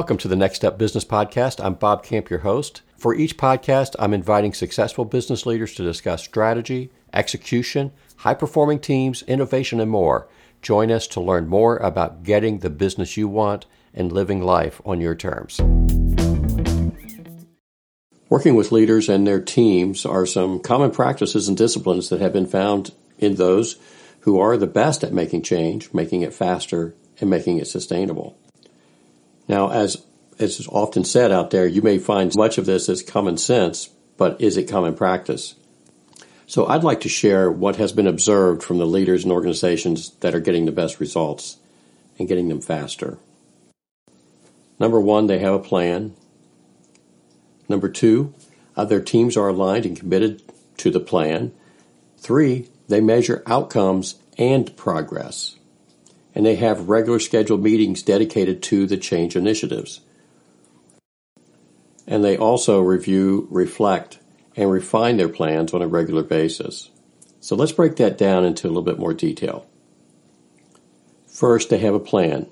Welcome to the NextUp Business Podcast. I'm Bob Camp, your host. For each podcast, I'm inviting successful business leaders to discuss strategy, execution, high performing teams, innovation, and more. Join us to learn more about getting the business you want and living life on your terms. Working with leaders and their teams are some common practices and disciplines that have been found in those who are the best at making change, making it faster, and making it sustainable. Now, as as is often said out there, you may find much of this as common sense, but is it common practice? So I'd like to share what has been observed from the leaders and organizations that are getting the best results and getting them faster. Number one, they have a plan. Number two, uh, their teams are aligned and committed to the plan. Three, they measure outcomes and progress and they have regular scheduled meetings dedicated to the change initiatives. And they also review, reflect, and refine their plans on a regular basis. So let's break that down into a little bit more detail. First, they have a plan.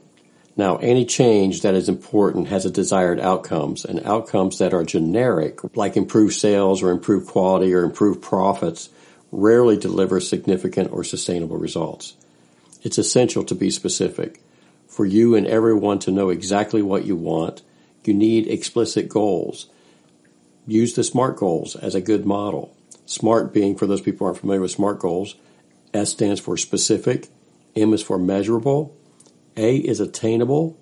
Now, any change that is important has a desired outcomes, and outcomes that are generic, like improved sales or improved quality or improved profits, rarely deliver significant or sustainable results. It's essential to be specific. For you and everyone to know exactly what you want, you need explicit goals. Use the SMART goals as a good model. SMART being, for those people who aren't familiar with SMART goals, S stands for specific, M is for measurable, A is attainable,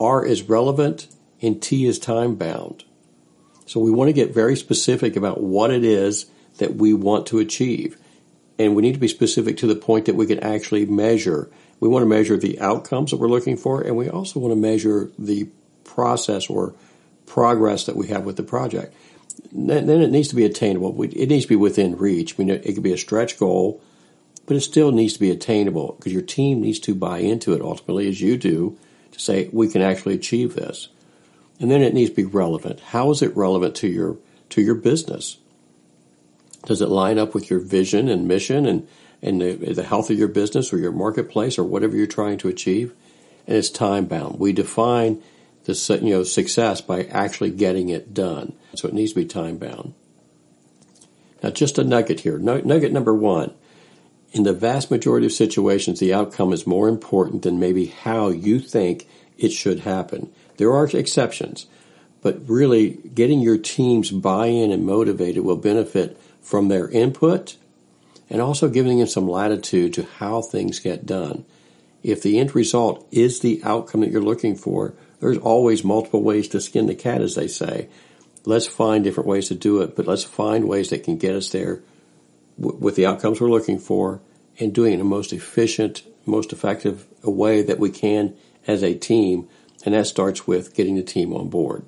R is relevant, and T is time bound. So we want to get very specific about what it is that we want to achieve and we need to be specific to the point that we can actually measure. We want to measure the outcomes that we're looking for, and we also want to measure the process or progress that we have with the project. Then it needs to be attainable. It needs to be within reach. I mean, it could be a stretch goal, but it still needs to be attainable because your team needs to buy into it ultimately, as you do, to say we can actually achieve this. And then it needs to be relevant. How is it relevant to your to your business? Does it line up with your vision and mission and, and the, the health of your business or your marketplace or whatever you're trying to achieve? And it's time bound. We define the you know success by actually getting it done. So it needs to be time bound. Now, just a nugget here. Nugget number one. In the vast majority of situations, the outcome is more important than maybe how you think it should happen. There are exceptions, but really getting your team's buy in and motivated will benefit from their input and also giving them some latitude to how things get done. If the end result is the outcome that you're looking for, there's always multiple ways to skin the cat, as they say. Let's find different ways to do it, but let's find ways that can get us there w- with the outcomes we're looking for and doing it in the most efficient, most effective way that we can as a team. And that starts with getting the team on board.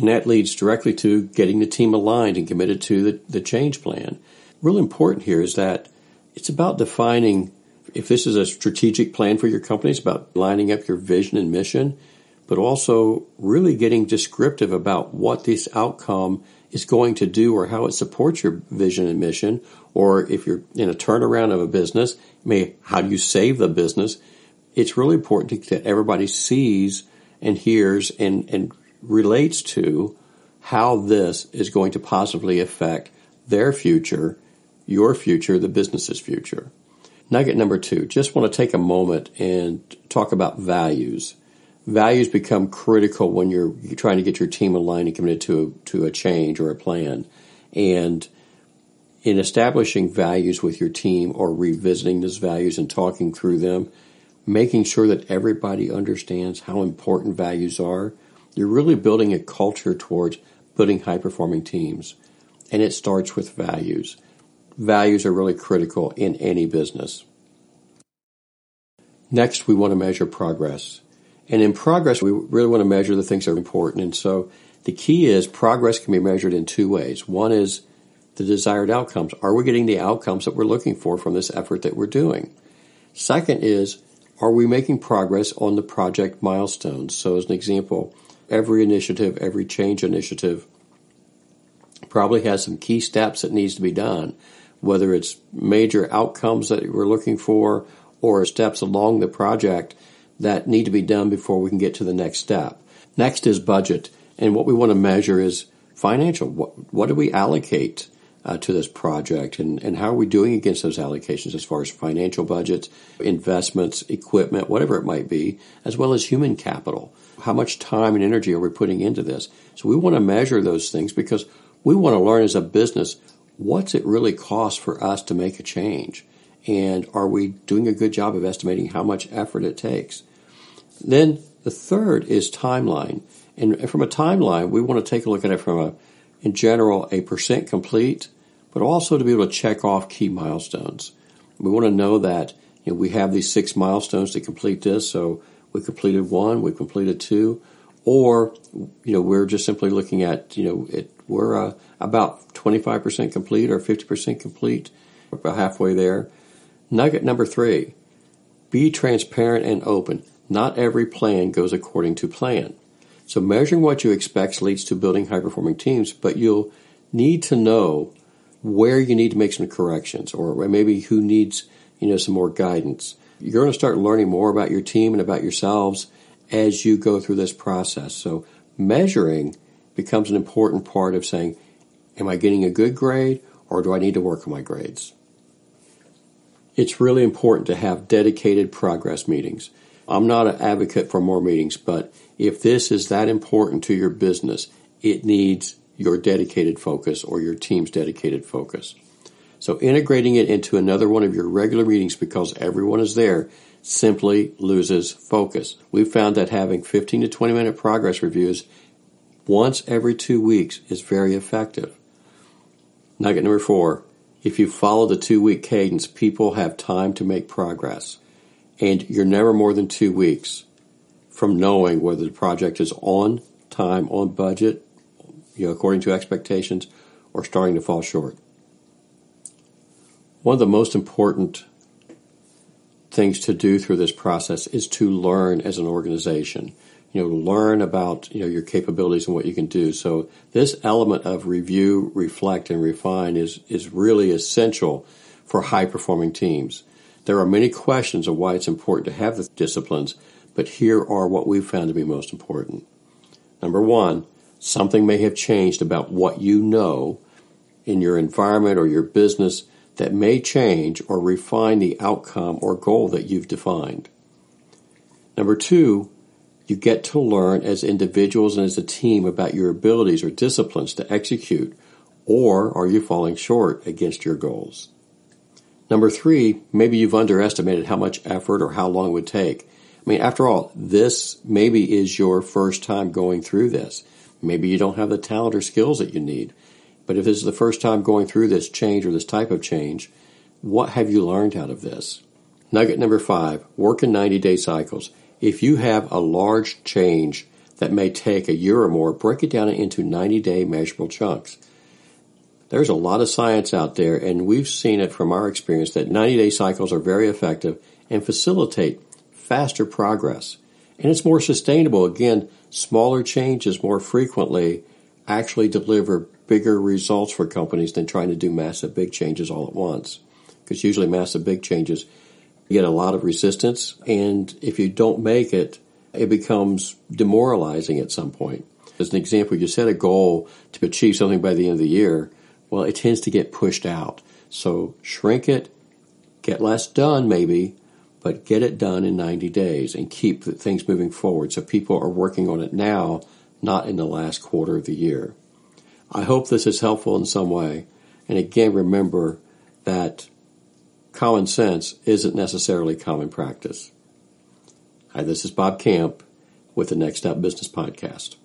And that leads directly to getting the team aligned and committed to the, the change plan. Really important here is that it's about defining if this is a strategic plan for your company, it's about lining up your vision and mission, but also really getting descriptive about what this outcome is going to do or how it supports your vision and mission. Or if you're in a turnaround of a business, may how do you save the business? It's really important that everybody sees and hears and, and relates to how this is going to positively affect their future, your future, the business's future. Nugget number two, just want to take a moment and talk about values. Values become critical when you're trying to get your team aligned and committed to, to a change or a plan. And in establishing values with your team or revisiting those values and talking through them, making sure that everybody understands how important values are, you're really building a culture towards building high performing teams. And it starts with values. Values are really critical in any business. Next, we want to measure progress. And in progress, we really want to measure the things that are important. And so the key is progress can be measured in two ways. One is the desired outcomes. Are we getting the outcomes that we're looking for from this effort that we're doing? Second is, are we making progress on the project milestones? So as an example, every initiative, every change initiative probably has some key steps that needs to be done, whether it's major outcomes that we're looking for or steps along the project that need to be done before we can get to the next step. Next is budget. And what we want to measure is financial. What, what do we allocate uh, to this project and, and how are we doing against those allocations as far as financial budgets, investments, equipment, whatever it might be, as well as human capital. How much time and energy are we putting into this? So we want to measure those things because we want to learn as a business what's it really cost for us to make a change? And are we doing a good job of estimating how much effort it takes? Then the third is timeline. And from a timeline, we want to take a look at it from a, in general, a percent complete, but also to be able to check off key milestones. We want to know that you know, we have these six milestones to complete this. So we completed one, we completed two, or you know we're just simply looking at you know it, we're uh, about 25% complete or 50% complete, about halfway there. Nugget number three: be transparent and open. Not every plan goes according to plan. So measuring what you expect leads to building high performing teams, but you'll need to know where you need to make some corrections or maybe who needs, you know, some more guidance. You're going to start learning more about your team and about yourselves as you go through this process. So measuring becomes an important part of saying, am I getting a good grade or do I need to work on my grades? It's really important to have dedicated progress meetings. I'm not an advocate for more meetings, but if this is that important to your business, it needs your dedicated focus or your team's dedicated focus. So integrating it into another one of your regular meetings because everyone is there simply loses focus. We've found that having 15 to 20 minute progress reviews once every two weeks is very effective. Nugget number four. If you follow the two week cadence, people have time to make progress. And you're never more than two weeks from knowing whether the project is on time, on budget, you know, according to expectations, or starting to fall short. One of the most important things to do through this process is to learn as an organization. You know, learn about you know your capabilities and what you can do. So this element of review, reflect, and refine is is really essential for high performing teams. There are many questions of why it's important to have the disciplines, but here are what we've found to be most important. Number one, something may have changed about what you know in your environment or your business that may change or refine the outcome or goal that you've defined. Number two, you get to learn as individuals and as a team about your abilities or disciplines to execute, or are you falling short against your goals? Number three, maybe you've underestimated how much effort or how long it would take. I mean, after all, this maybe is your first time going through this. Maybe you don't have the talent or skills that you need. But if this is the first time going through this change or this type of change, what have you learned out of this? Nugget number five, work in 90 day cycles. If you have a large change that may take a year or more, break it down into 90 day measurable chunks. There's a lot of science out there, and we've seen it from our experience that 90 day cycles are very effective and facilitate faster progress. And it's more sustainable. Again, smaller changes more frequently actually deliver bigger results for companies than trying to do massive big changes all at once. Because usually massive big changes get a lot of resistance, and if you don't make it, it becomes demoralizing at some point. As an example, you set a goal to achieve something by the end of the year, well, it tends to get pushed out. So shrink it, get less done maybe, but get it done in 90 days and keep things moving forward so people are working on it now, not in the last quarter of the year. I hope this is helpful in some way. And again, remember that common sense isn't necessarily common practice. Hi, this is Bob Camp with the NextUp Business Podcast.